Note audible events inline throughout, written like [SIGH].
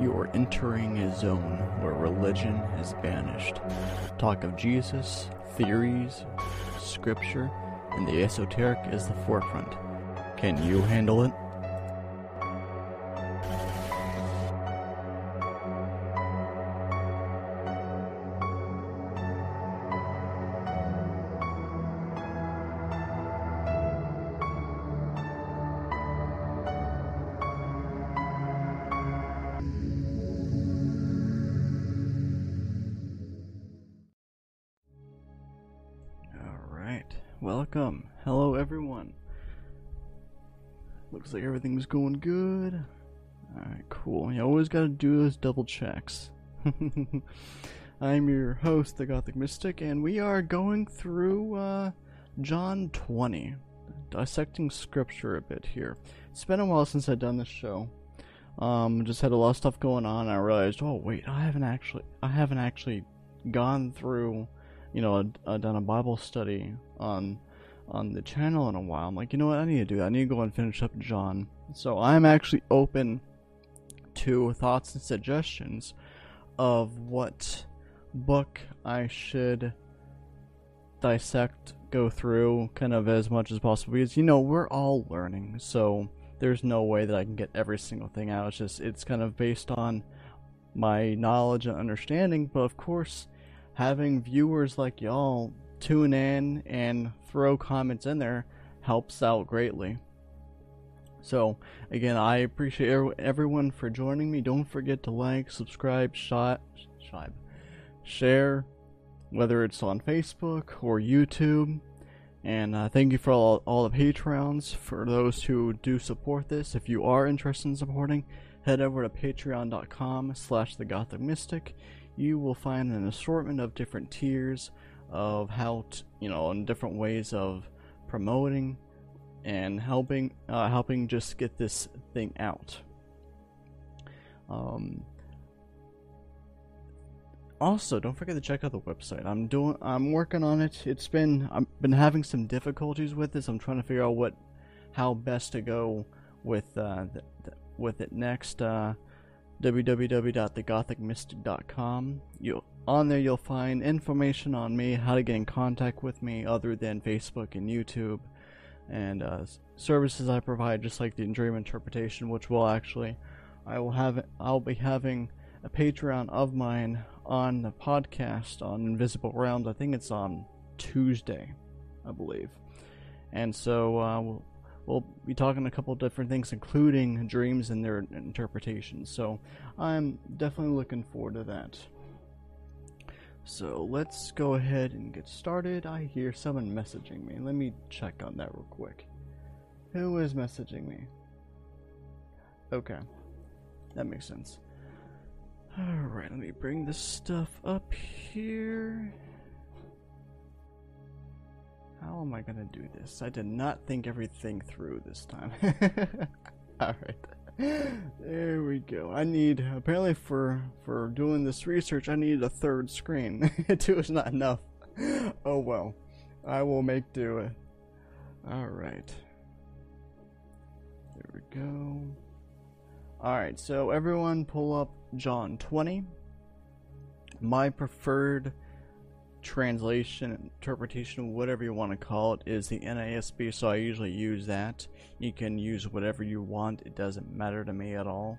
You are entering a zone where religion is banished. Talk of Jesus, theories, scripture, and the esoteric is the forefront. Can you handle it? Welcome. Hello, everyone. Looks like everything's going good. Alright, cool. You always gotta do those double checks. [LAUGHS] I'm your host, the Gothic Mystic, and we are going through uh, John 20, dissecting scripture a bit here. It's been a while since I've done this show. Um, just had a lot of stuff going on, I realized, oh wait, I haven't actually, I haven't actually gone through, you know, a, a, done a Bible study on on the channel in a while. I'm like, you know what, I need to do that. I need to go and finish up John. So I'm actually open to thoughts and suggestions of what book I should dissect, go through, kind of as much as possible. Because you know we're all learning, so there's no way that I can get every single thing out. It's just it's kind of based on my knowledge and understanding. But of course, having viewers like y'all tune in and throw comments in there helps out greatly. So, again, I appreciate everyone for joining me. Don't forget to like, subscribe, shot, shot, share, whether it's on Facebook or YouTube. And uh, thank you for all, all the Patreons, for those who do support this. If you are interested in supporting, head over to patreon.com slash the Gothic Mystic. You will find an assortment of different tiers of how, to, you know, and different ways of promoting and helping, uh, helping just get this thing out. Um, also, don't forget to check out the website. I'm doing, I'm working on it. It's been, I've been having some difficulties with this. I'm trying to figure out what, how best to go with, uh, the, the, with it next. Uh, www.thegothicmystic.com. You on there you'll find information on me, how to get in contact with me, other than Facebook and YouTube, and uh, services I provide, just like the dream interpretation, which will actually, I will have, I'll be having a Patreon of mine on the podcast on Invisible Realms. I think it's on Tuesday, I believe. And so uh, we'll, we'll be talking a couple different things, including dreams and their interpretations. So I'm definitely looking forward to that. So let's go ahead and get started. I hear someone messaging me. Let me check on that real quick. Who is messaging me? Okay, that makes sense. Alright, let me bring this stuff up here. How am I gonna do this? I did not think everything through this time. [LAUGHS] Alright. There we go. I need apparently for for doing this research I need a third screen. [LAUGHS] Two is not enough. Oh well. I will make do. It. Alright. There we go. Alright, so everyone pull up John 20. My preferred translation, interpretation, whatever you want to call it, is the NASB, so I usually use that. You can use whatever you want, it doesn't matter to me at all.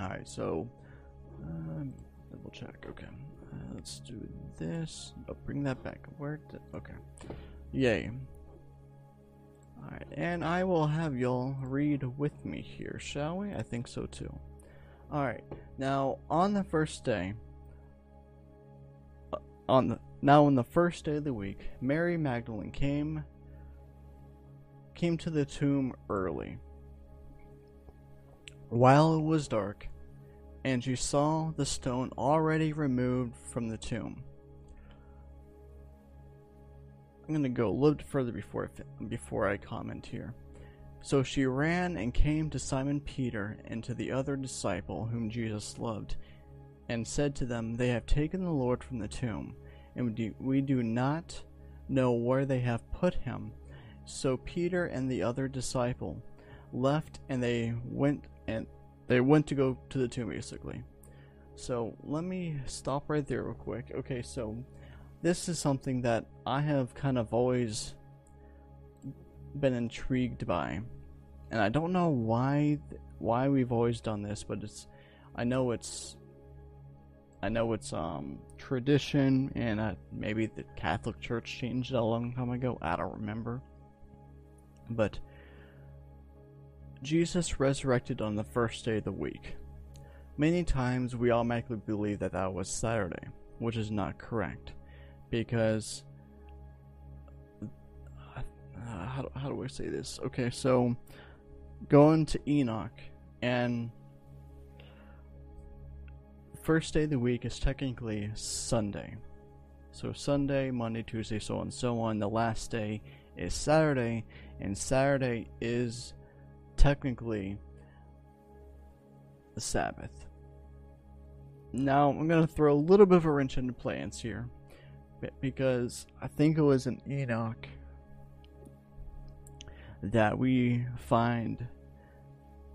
Alright, so, uh, double check, okay. Uh, let's do this. Oh, bring that back. Where okay. Yay. Alright, and I will have y'all read with me here, shall we? I think so too. Alright, now on the first day, on the now on the first day of the week, Mary Magdalene came came to the tomb early, while it was dark, and she saw the stone already removed from the tomb. I'm gonna go a little bit further before before I comment here. So she ran and came to Simon Peter and to the other disciple whom Jesus loved, and said to them, They have taken the Lord from the tomb, and we do, we do not know where they have put him. So Peter and the other disciple left, and they went and they went to go to the tomb basically. So let me stop right there real quick. Okay, so this is something that I have kind of always been intrigued by, and I don't know why why we've always done this, but it's I know it's I know it's um tradition, and uh, maybe the Catholic Church changed it a long time ago. I don't remember, but Jesus resurrected on the first day of the week. Many times we automatically believe that that was Saturday, which is not correct because uh, how, how do I say this? Okay, so going to Enoch and first day of the week is technically Sunday. So Sunday, Monday, Tuesday, so on and so on. The last day is Saturday, and Saturday is technically the Sabbath. Now, I'm going to throw a little bit of a wrench into plans here because I think it was in Enoch that we find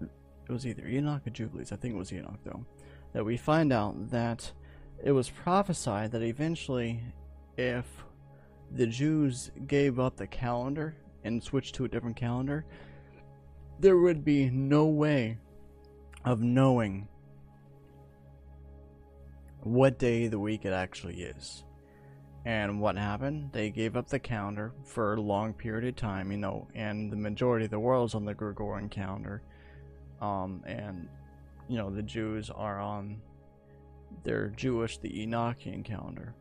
it was either Enoch or Jubilees, I think it was Enoch though, that we find out that it was prophesied that eventually if the Jews gave up the calendar and switched to a different calendar, there would be no way of knowing what day of the week it actually is. And what happened? They gave up the calendar for a long period of time, you know, and the majority of the world is on the Gregorian calendar. Um, and, you know, the Jews are on their Jewish, the Enochian calendar.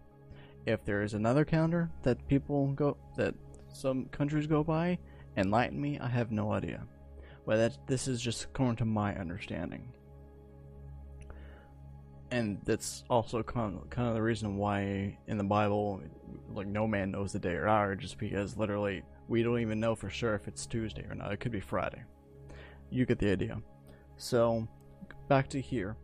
If there is another calendar that people go, that some countries go by, enlighten me, I have no idea. But that this is just according to my understanding and that's also kind of, kind of the reason why in the Bible, like no man knows the day or hour, just because literally we don't even know for sure if it's Tuesday or not. It could be Friday. You get the idea. So, back to here.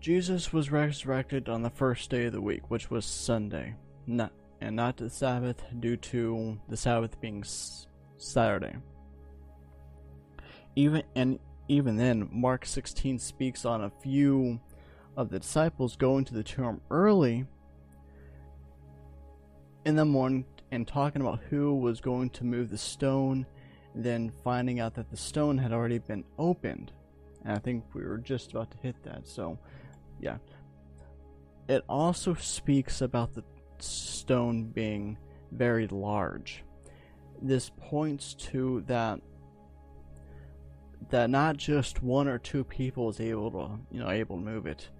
Jesus was resurrected on the first day of the week, which was Sunday, not and not the Sabbath, due to the Sabbath being s- Saturday. Even and even then, Mark 16 speaks on a few of the disciples going to the tomb early in the morning and talking about who was going to move the stone, then finding out that the stone had already been opened. And I think we were just about to hit that. So, yeah. It also speaks about the stone being very large. This points to that that not just one or two people is able to you know able to move it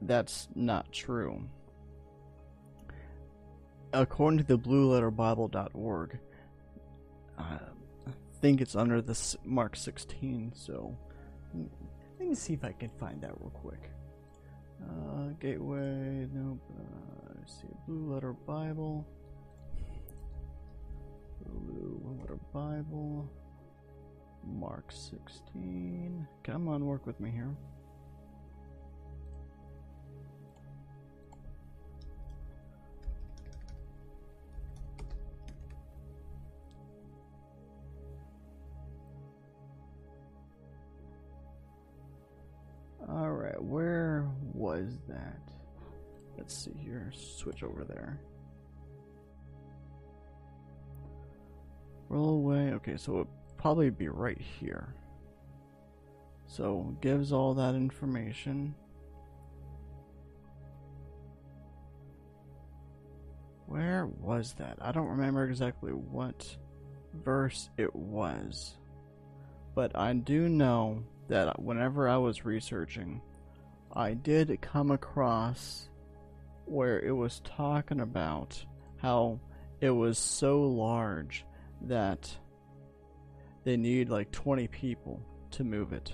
that's not true. According to the blueletterbible.org, uh, I think it's under the Mark 16, so let me see if I can find that real quick. Uh, gateway, nope. Uh, see, Blue Letter Bible. Blue Letter Bible. Mark 16. Come on, work with me here. Let's see here. Switch over there. Roll away. Okay, so it'd probably be right here. So gives all that information. Where was that? I don't remember exactly what verse it was. But I do know that whenever I was researching, I did come across where it was talking about how it was so large that they need like 20 people to move it.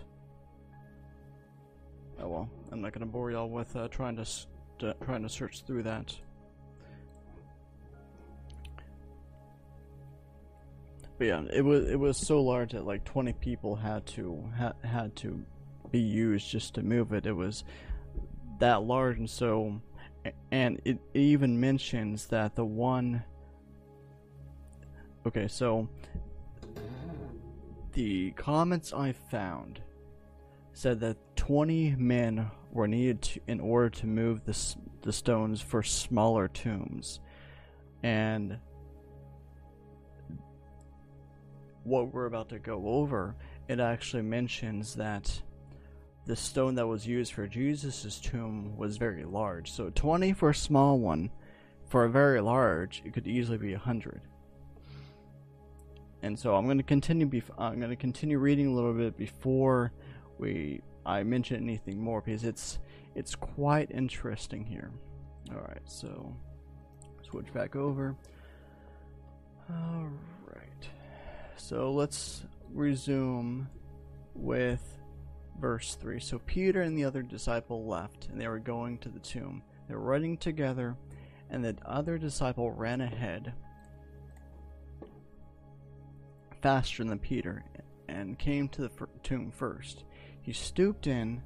Oh well, I'm not gonna bore y'all with uh, trying to st- trying to search through that. But yeah, it was it was so large that like 20 people had to ha- had to be used just to move it. It was that large, and so and it, even mentions that the one. Okay, so the comments I found said that 20 men were needed to, in order to move the, the stones for smaller tombs. And what we're about to go over, it actually mentions that the stone that was used for Jesus' tomb was very large. So 20 for a small one, for a very large, it could easily be 100. And so I'm going to continue bef- I'm going to continue reading a little bit before we I mention anything more because it's it's quite interesting here. All right, so switch back over. All right. So let's resume with verse 3. So Peter and the other disciple left, and they were going to the tomb. They were running together, and the other disciple ran ahead faster than Peter and came to the tomb first. He stooped in.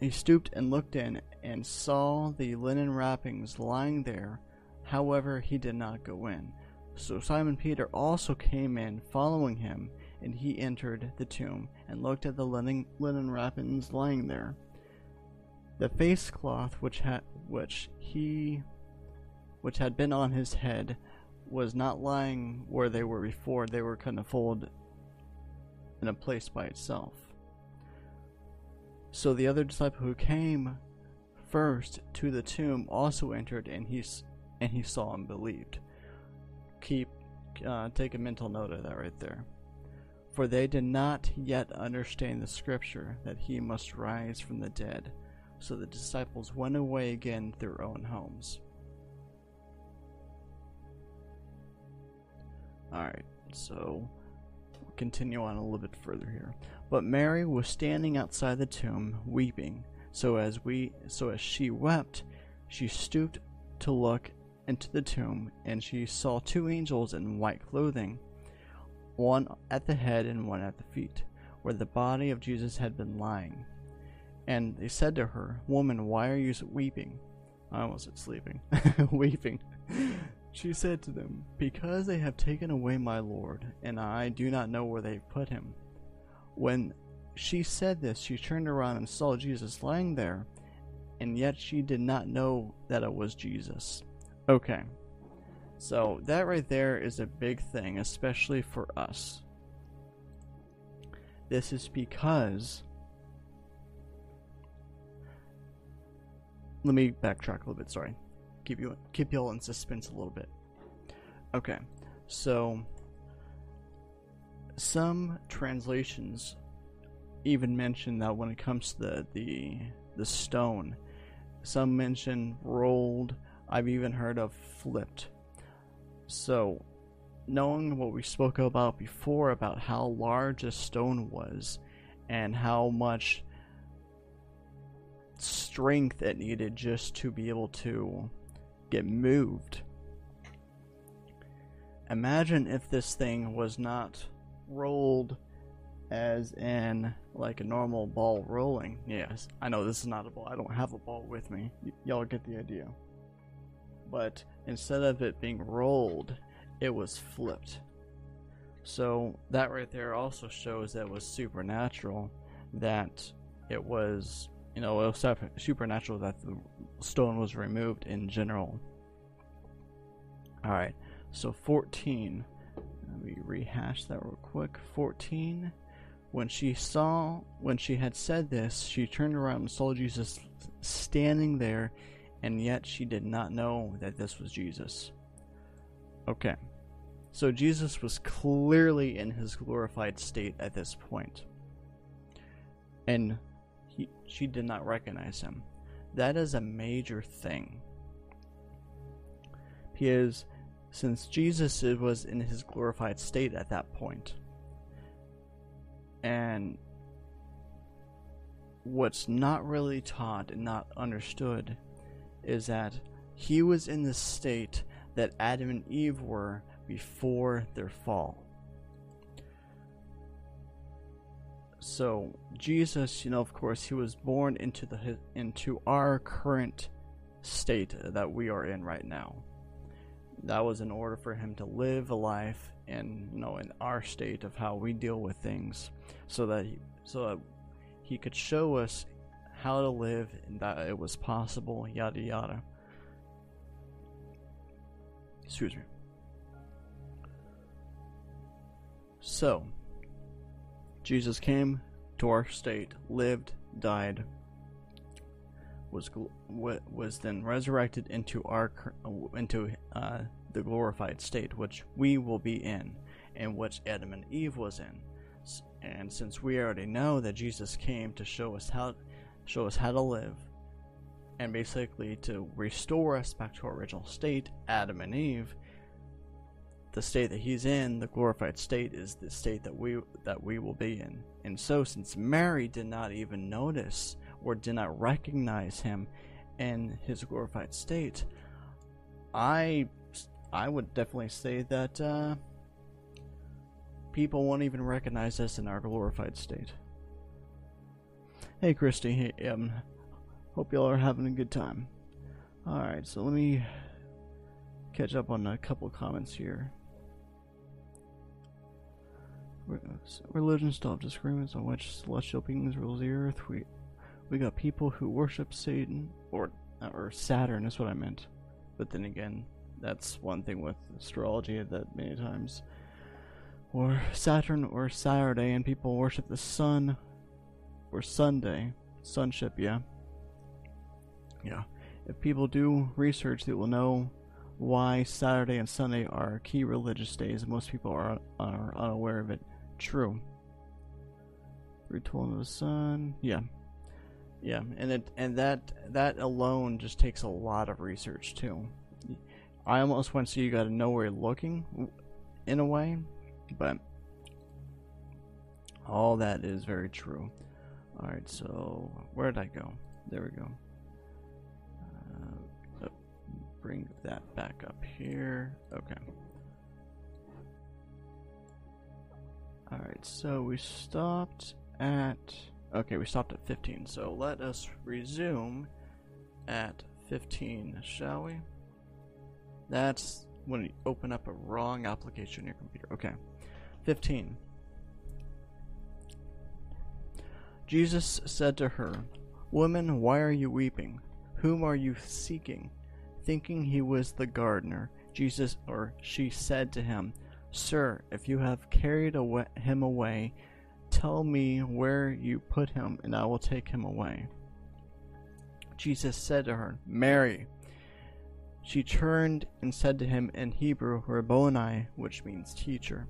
He stooped and looked in and saw the linen wrappings lying there. However, he did not go in. So Simon Peter also came in, following him, and he entered the tomb and looked at the linen, linen wrappings lying there. The face cloth which had which he which had been on his head was not lying where they were before. They were kind of folded in a place by itself. So the other disciple who came first to the tomb also entered, and he and he saw and believed. Keep uh, take a mental note of that right there. For they did not yet understand the scripture that he must rise from the dead. So the disciples went away again to their own homes. Alright, so we'll continue on a little bit further here. But Mary was standing outside the tomb, weeping. So as we so as she wept, she stooped to look into the tomb, and she saw two angels in white clothing one at the head and one at the feet, where the body of Jesus had been lying. And they said to her, Woman, why are you weeping? I wasn't sleeping. [LAUGHS] weeping. She said to them, Because they have taken away my Lord, and I do not know where they have put him. When she said this, she turned around and saw Jesus lying there, and yet she did not know that it was Jesus. Okay, so that right there is a big thing, especially for us. This is because. Let me backtrack a little bit. Sorry, keep you keep you all in suspense a little bit. Okay, so some translations even mention that when it comes to the the, the stone, some mention rolled. I've even heard of flipped so, knowing what we spoke about before about how large a stone was and how much strength it needed just to be able to get moved. Imagine if this thing was not rolled as in like a normal ball rolling. Yes, I know this is not a ball. I don't have a ball with me. Y- y'all get the idea. But instead of it being rolled, it was flipped. So that right there also shows that it was supernatural, that it was, you know, it was supernatural that the stone was removed in general. Alright, so 14. Let me rehash that real quick. 14. When she saw, when she had said this, she turned around and saw Jesus standing there, and yet she did not know that this was Jesus. Okay. So Jesus was clearly in his glorified state at this. And he, she did not recognize him. That is a major thing. Because since Jesus was in his glorified state at that point, and what's not really taught and not understood is that he was in the state that Adam and Eve were before their fall. So Jesus, you know, of course, he was born into the into our current state that we are in right now. That was in order for him to live a life in, you know, in our state of how we deal with things, so that he, so that he could show us how to live and that it was possible. Yada yada. Excuse me. So, Jesus came to our state, lived, died, was was then resurrected into our into uh, the glorified state, which we will be in, and which Adam and Eve was in. And since we already know that Jesus came to show us how show us how to live, and basically to restore us back to our original state, Adam and Eve, the state that he's in, the glorified state, is the state that we that we will be in. And so, since Mary did not even notice or did not recognize him in his glorified state, I I would definitely say that uh, people won't even recognize us in our glorified state. Hey, Christy. Hey, um, hope y'all are having a good time. All right, so let me catch up on a couple comments here. Religion stopped disagreements on which celestial beings rule the earth. We we got people who worship Satan or or Saturn is what I meant. But then again, that's one thing with astrology that many times or Saturn or Saturday and people worship the sun or Sunday. Sunship, yeah. Yeah. If people do research, they will know why Saturday and Sunday are key religious days. Most people are, are unaware of it. True. Retooling of the sun. Yeah. Yeah, and it and that that alone just takes a lot of research too. I almost to say you got to know where you're looking, in a way, but all that is very true. All right, so where did I go? There we go. Uh, oh, bring that back up here. Okay. Alright, so we stopped at. Okay, we stopped at 15, so let us resume at 15, shall we? That's when you open up a wrong application on your computer. Okay. 15. Jesus said to her, Woman, why are you weeping? Whom are you seeking? Thinking he was the gardener, Jesus or she said to him, Sir, if you have carried away, him away, tell me where you put him, and I will take him away. Jesus said to her, Mary. She turned and said to him in Hebrew, Rabboni, which means teacher.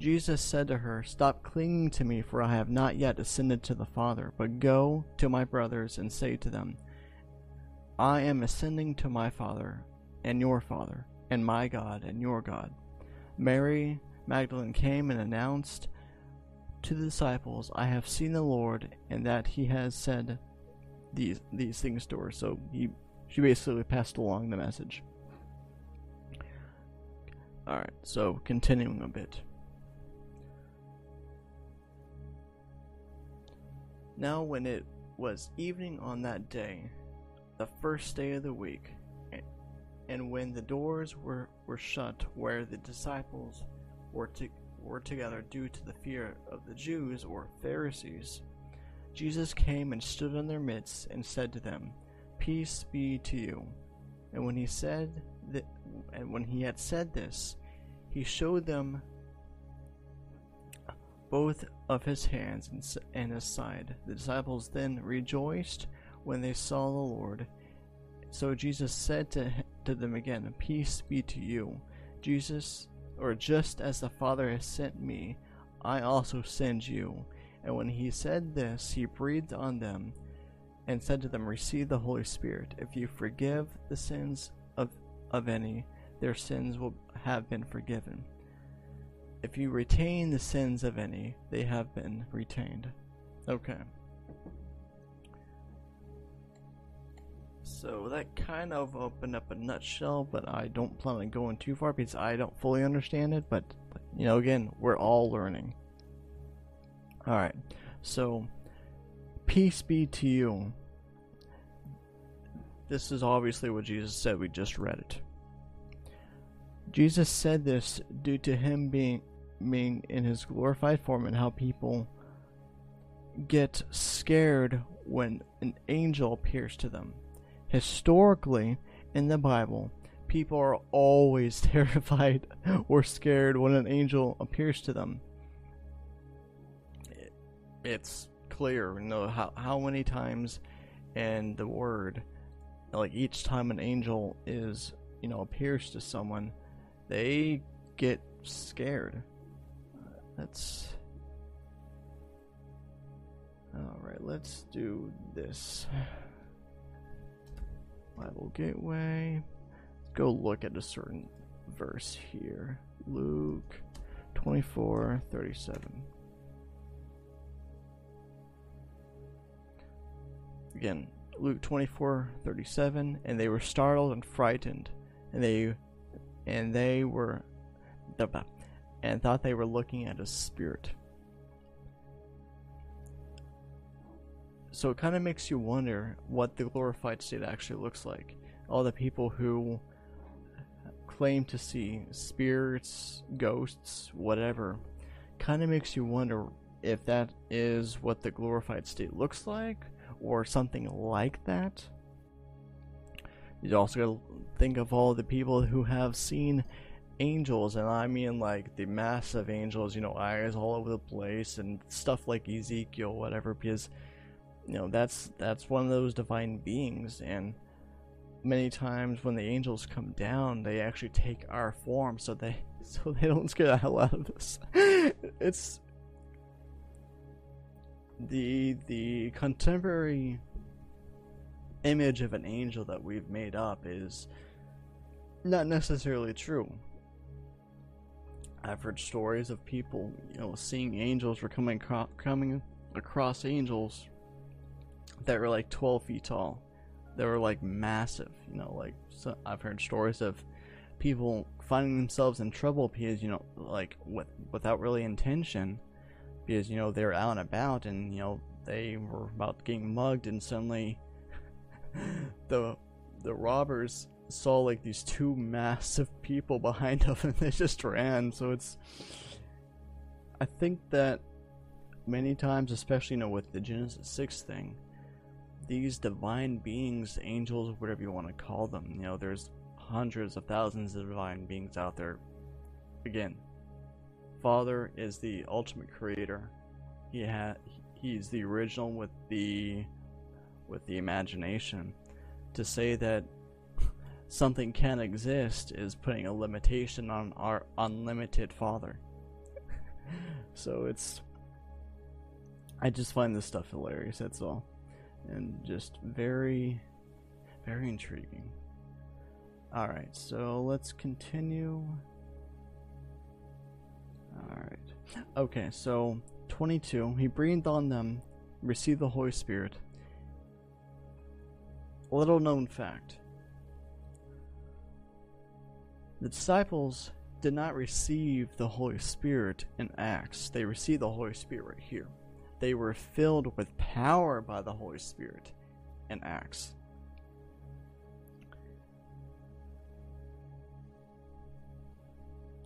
Jesus said to her, Stop clinging to me, for I have not yet ascended to the Father, but go to my brothers and say to them, I am ascending to my Father and your Father, and my God and your God. Mary Magdalene came and announced to the disciples, I have seen the Lord, and that he has said, these these things to her. So he she basically passed along the message. All right, so continuing a bit. Now, when it was evening on that day, the first day of the week, and when the doors were, were shut where the disciples were, to, were together due to the fear of the Jews or Pharisees, Jesus came and stood in their midst and said to them, Peace be to you. And when he said that, and when he had said this, he showed them both of his hands and his side. The disciples then rejoiced when they saw the Lord. So Jesus said to, to them again, Peace be to you. Jesus, or just as the Father has sent me, I also send you. And when he said this, he breathed on them and said to them, Receive the Holy Spirit. If you forgive the sins of, of any, their sins will have been forgiven. If you retain the sins of any, they have been retained. Okay. So that kind of opened up a nutshell, but I don't plan on going too far because I don't fully understand it. But, you know, again, we're all learning. Alright, so peace be to you. This is obviously what Jesus said, we just read it. Jesus said this due to him being being in his glorified form and how people get scared when an angel appears to them. Historically, in the Bible, people are always [LAUGHS] terrified or scared when an angel appears to them. It's clear, you know, how, how many times in the Word, like each time an angel is, you know, appears to someone, they get scared. Let's. Alright, let's do this. Bible Gateway. Let's go look at a certain verse here. Luke 24 37. Again, Luke 24 37. And they were startled and frightened, and they and they were and thought they were looking at a spirit. So it kind of makes you wonder what the glorified state actually looks like. All the people who claim to see spirits, ghosts, whatever, kind of makes you wonder if that is what the glorified state looks like or something like that. You also got to think of all the people who have seen angels, and I mean like the massive angels, you know, eyes all over the place and stuff like Ezekiel, whatever, because you know that's that's one of those divine beings, and many times when the angels come down, they actually take our form, so they [LAUGHS] so they don't scare the hell out of us. [LAUGHS] it's the the contemporary image of an angel that we've made up is not necessarily true. I've heard stories of people, you know, seeing angels or coming coming across angels that were like 12 feet tall. They were like massive, you know, like so I've heard stories of people finding themselves in trouble because you know, like with without really intention, because you know they're out and about and you know they were about getting mugged and suddenly [LAUGHS] the the robbers saw like these two massive people behind them [LAUGHS] and they just ran. So it's. I think that many times, especially you know with the Genesis six thing, these divine beings, angels, whatever you want to call them, you know, there's hundreds of thousands of divine beings out there. Again, Father is the ultimate creator. He ha- he's the original with the with the imagination. To say that something can exist is putting a limitation on our unlimited father. [LAUGHS] so it's. I just find this stuff hilarious, that's all. And just very, very intriguing. Alright, so let's continue. Alright. Okay, so 22. He breathed on them, received the Holy Spirit little known fact the disciples did not receive the Holy Spirit in Acts, they received the Holy Spirit right here. They were filled with power by the Holy Spirit in Acts.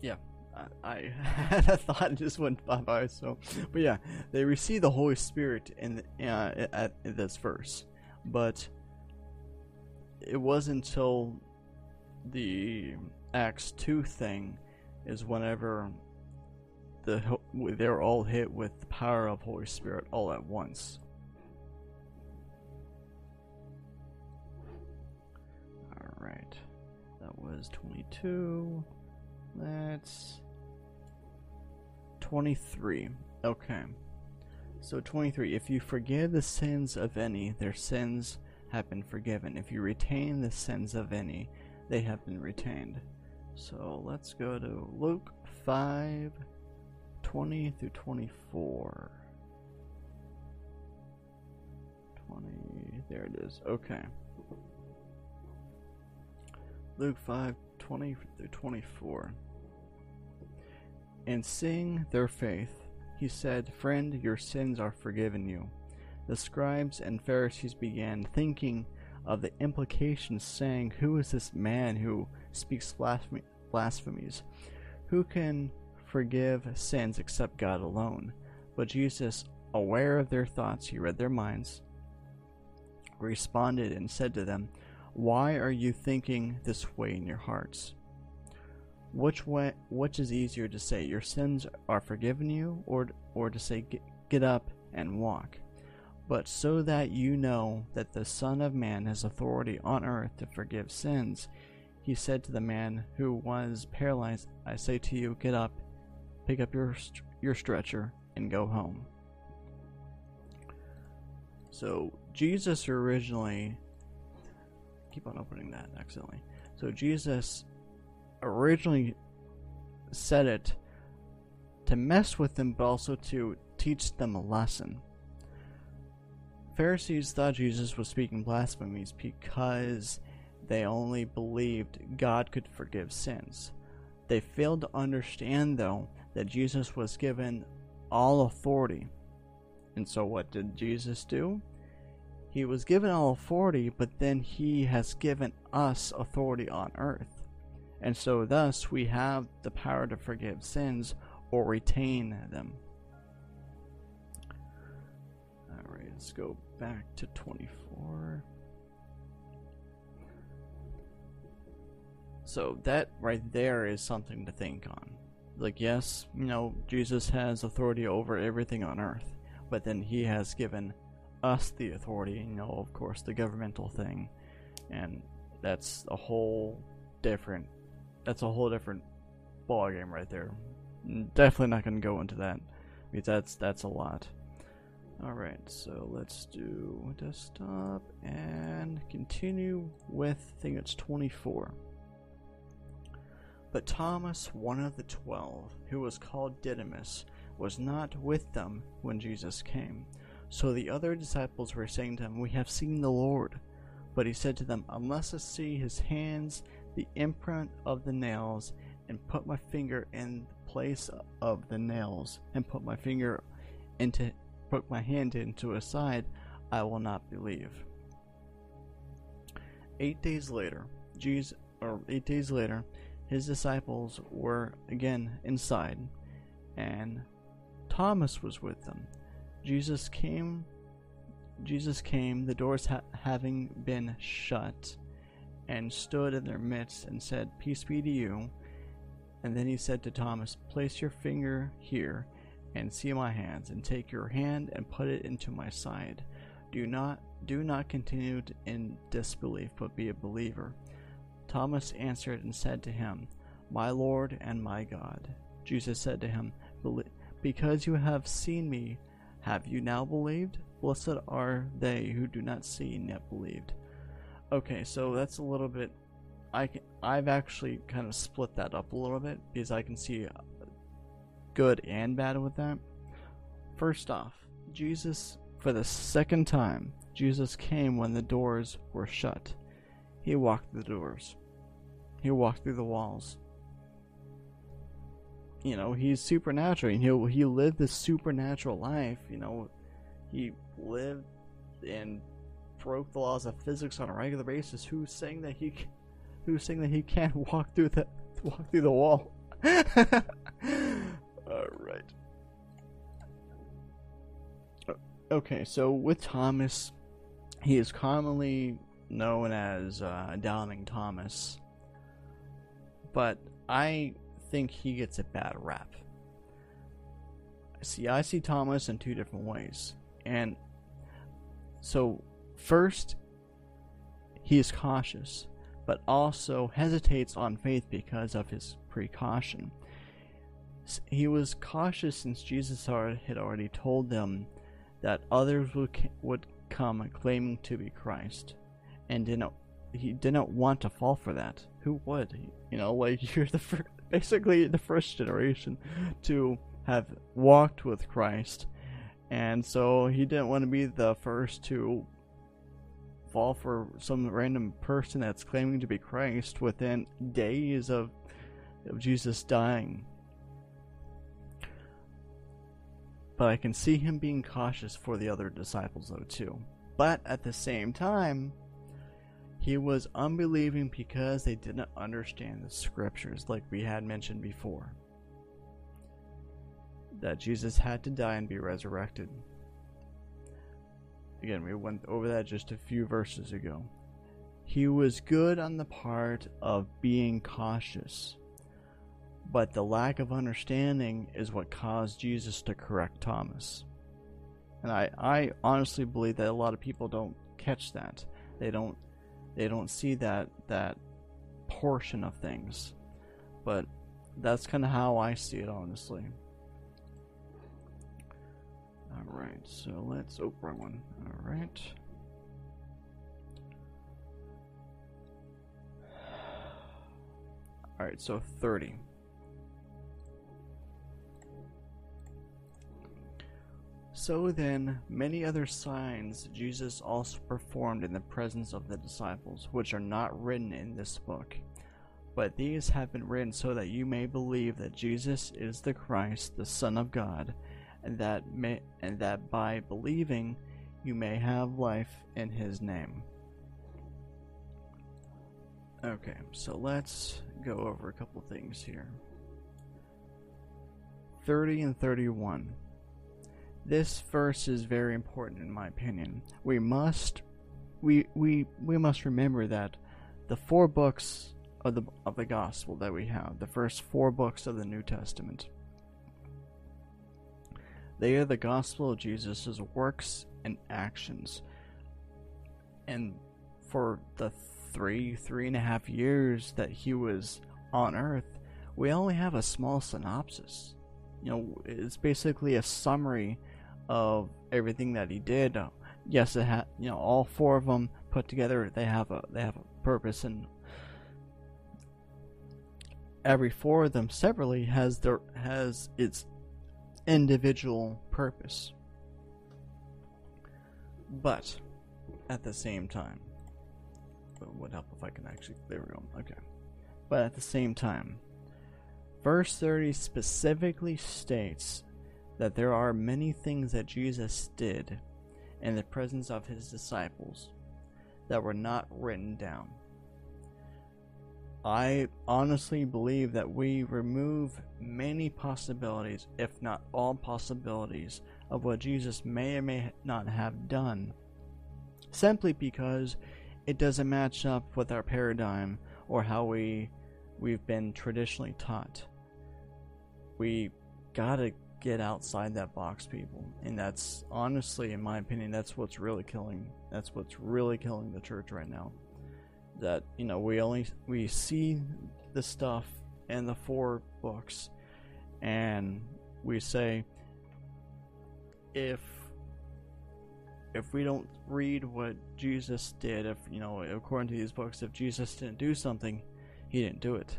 Yeah, I, I [LAUGHS] had a thought and just went by. So, but yeah, they received the Holy Spirit in uh, at, at this verse, but it wasn't until the Acts two thing is whenever the they're all hit with the power of Holy Spirit all at once. All right, that was twenty-two. That's 23. Okay. So 23. If you forgive the sins of any, their sins have been forgiven. If you retain the sins of any, they have been retained. So let's go to Luke 5 20 through 24. 20. There it is. Okay. Luke 5 20 through 24. And seeing their faith, he said, Friend, your sins are forgiven you. The scribes and Pharisees began thinking of the implications, saying, Who is this man who speaks blasphemies? Who can forgive sins except God alone? But Jesus, aware of their thoughts, he read their minds, responded and said to them, Why are you thinking this way in your hearts? Which way, which is easier to say, your sins are forgiven you, or or to say, get, get up and walk? But so that you know that the Son of Man has authority on earth to forgive sins, he said to the man who was paralyzed, I say to you, get up, pick up your your stretcher, and go home. So Jesus originally keep on opening that accidentally. So Jesus originally said it to mess with them, but also to teach them a lesson. Pharisees thought Jesus was speaking blasphemies because they only believed God could forgive sins. They failed to understand, though, that Jesus was given all authority. And so, what did Jesus do? He was given all authority, but then he has given us authority on earth. And so, thus, we have the power to forgive sins or retain them. Alright, let's go back to 24. So, that right there is something to think on. Like, yes, you know, Jesus has authority over everything on earth, but then he has given us the authority, you know, of course, the governmental thing. And that's a whole different that's a whole different ball game right there. Mm, definitely not going to go into that because that's that's a lot. All right, so let's do desktop and continue with I think it's 24. But Thomas, one of the twelve, who was called Didymus, was not with them when Jesus came. So the other disciples were saying to him, We have seen the Lord. But he said to them, Unless I see his hands the imprint of the nails and put my finger in the place of the nails and put my finger into put my hand into a side, I will not believe. Eight days later, Jesus or eight days later, his disciples were again inside, and Thomas was with them. Jesus came Jesus came, the doors ha- having been shut, and stood in their midst and said, Peace be to you. And then he said to Thomas, Place your finger here and see my hands, and take your hand and put it into my side. Do not do not continue in disbelief, but be a believer. Thomas answered and said to him, My Lord and my God. Jesus said to him, Because you have seen me, have you now believed? Blessed are they who do not see and yet believed. Okay, so that's a little bit. I can, I've actually kind of split that up a little bit because I can see uh, good and bad with that. First off, Jesus, for the second time, Jesus came when the doors were shut. He walked the doors. He walked through the walls. You know, he's supernatural. He he lived this supernatural life. You know, he lived and broke the laws of physics on a regular basis. Who's saying that he, who's saying that he can't [LAUGHS] walk through the walk through the wall? [LAUGHS] All right. Okay, so with Thomas, he is commonly known as uh, Doubting Thomas, but I think he gets a bad rap. See, I see Thomas in two different ways, and so first, he is cautious, but also hesitates on faith because of his precaution. He was cautious since Jesus had already told them that others would would come claiming to be Christ, and didn't he didn't want to fall for that. Who would? You know, like [LAUGHS] you're the first, basically the first generation to have walked with Christ, and so he didn't want to be the first to fall for some random person that's claiming to be Christ within days of of Jesus dying. But I can see him being cautious for the other disciples, though, too. But at the same time, he was unbelieving because they didn't understand the scriptures, like we had mentioned before. That Jesus had to die and be resurrected. Again, we went over that just a few verses ago. He was good on the part of being cautious but the lack of understanding is what caused Jesus to correct Thomas. And I, I honestly believe that a lot of people don't catch that. They don't they don't see that that portion of things. But that's kind of how I see it honestly. Alright, so let's open wrong one. Alright. Alright, so 30. So then, many other signs Jesus also performed in the presence of the disciples, which are not written in this book. But these have been written so that you may believe that Jesus is the Christ, the Son of God, and that may, and that by believing you may have life in his name. Okay, so let's go over a couple things here. 30 and 31. This verse is very important in my opinion. We must we we we must remember that the four books of the of the gospel that we have, the first four books of the New Testament, they are the gospel of Jesus' works and actions. And for the three, three and a half years that he was on earth, we only have a small synopsis. You know, it's basically a summary of everything that he did. Uh, yes, it had you know all four of them put together. They have a they have a purpose, and every four of them separately has their has its individual purpose. But at the same time, it would help if I can actually. There we go. Okay. But at the same time, verse 30 specifically states that there are many things that Jesus did in the presence of his disciples that were not written down. I honestly believe that we remove many possibilities, if not all possibilities, of what Jesus may or may not have done, simply because it doesn't match up with our paradigm or how we we've been traditionally taught. We gotta get outside that box, people. And that's honestly, in my opinion, that's what's really killing. That's what's really killing the church right now. That you know, we only we see the stuff in the four books, and we say, if if we don't read what Jesus did, if you know, according to these books, if Jesus didn't do something, he didn't do it.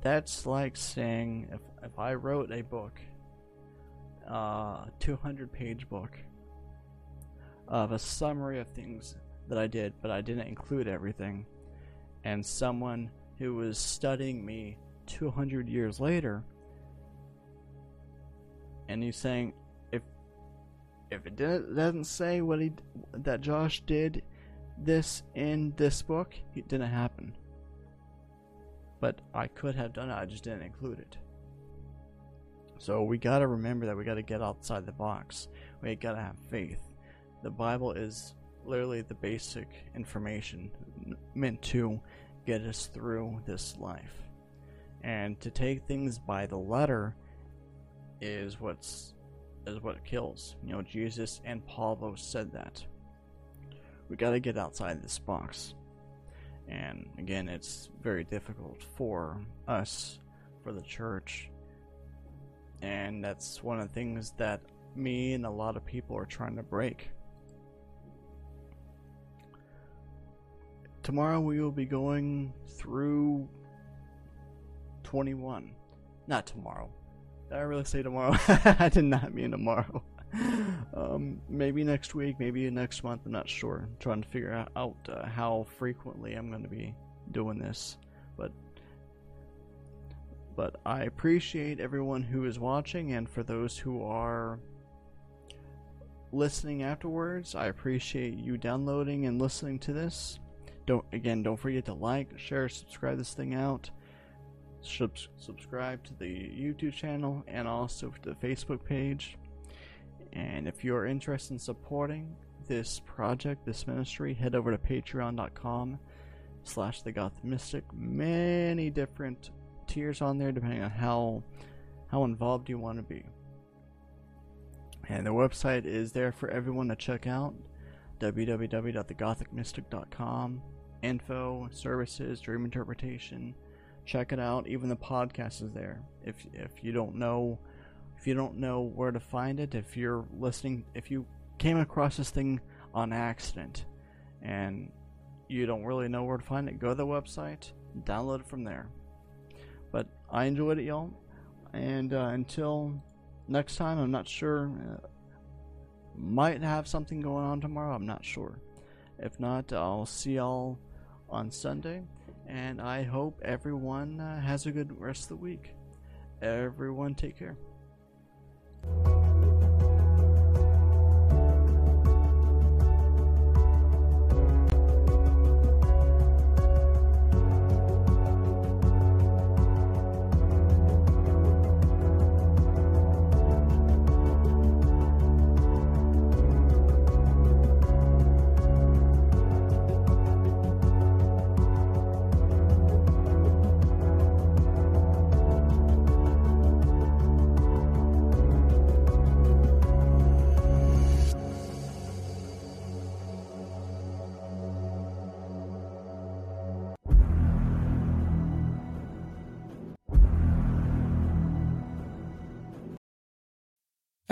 That's like saying if if I wrote a book, uh, 200 page book, of a summary of things that I did, but I didn't include everything. And someone who was studying me 200 years later, and he's saying, if if it doesn't say what he that Josh did this in this book, it didn't happen. But I could have done it, I just didn't include it. So we gotta remember that we gotta get outside the box. We gotta have faith. The Bible is literally the basic information meant to get us through this life. And to take things by the letter is what's is what kills. You know, Jesus and Paul both said that. We got to get outside this box. And again, it's very difficult for us, for the church. And that's one of the things that me and a lot of people are trying to break. Tomorrow we will be going through 21. Not tomorrow. Did I really say tomorrow? [LAUGHS] I did not mean tomorrow. Um, maybe next week, maybe next month. I'm not sure. I'm trying to figure out uh, how frequently I'm going to be doing this, but but I appreciate everyone who is watching, and for those who are listening afterwards, I appreciate you downloading and listening to this. Don't again, don't forget to like, share, subscribe this thing out. Sub- subscribe to the YouTube channel and also to the Facebook page. And if you're interested in supporting this project, this ministry, head over to patreon.com slash the goth mystic. Many different tiers on there depending on how how involved you want to be. And the website is there for everyone to check out www.thegothicmystic.com. Info, services, dream interpretation, check it out. Even the podcast is there. If if you don't know if you don't know where to find it, if you're listening, if you came across this thing on accident and you don't really know where to find it, go to the website, download it from there. But I enjoyed it, y'all. And uh, until next time, I'm not sure. Uh, might have something going on tomorrow. I'm not sure. If not, I'll see y'all on Sunday and I hope everyone uh, has a good rest of the week. Everyone, take care. Thank you.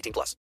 18 plus.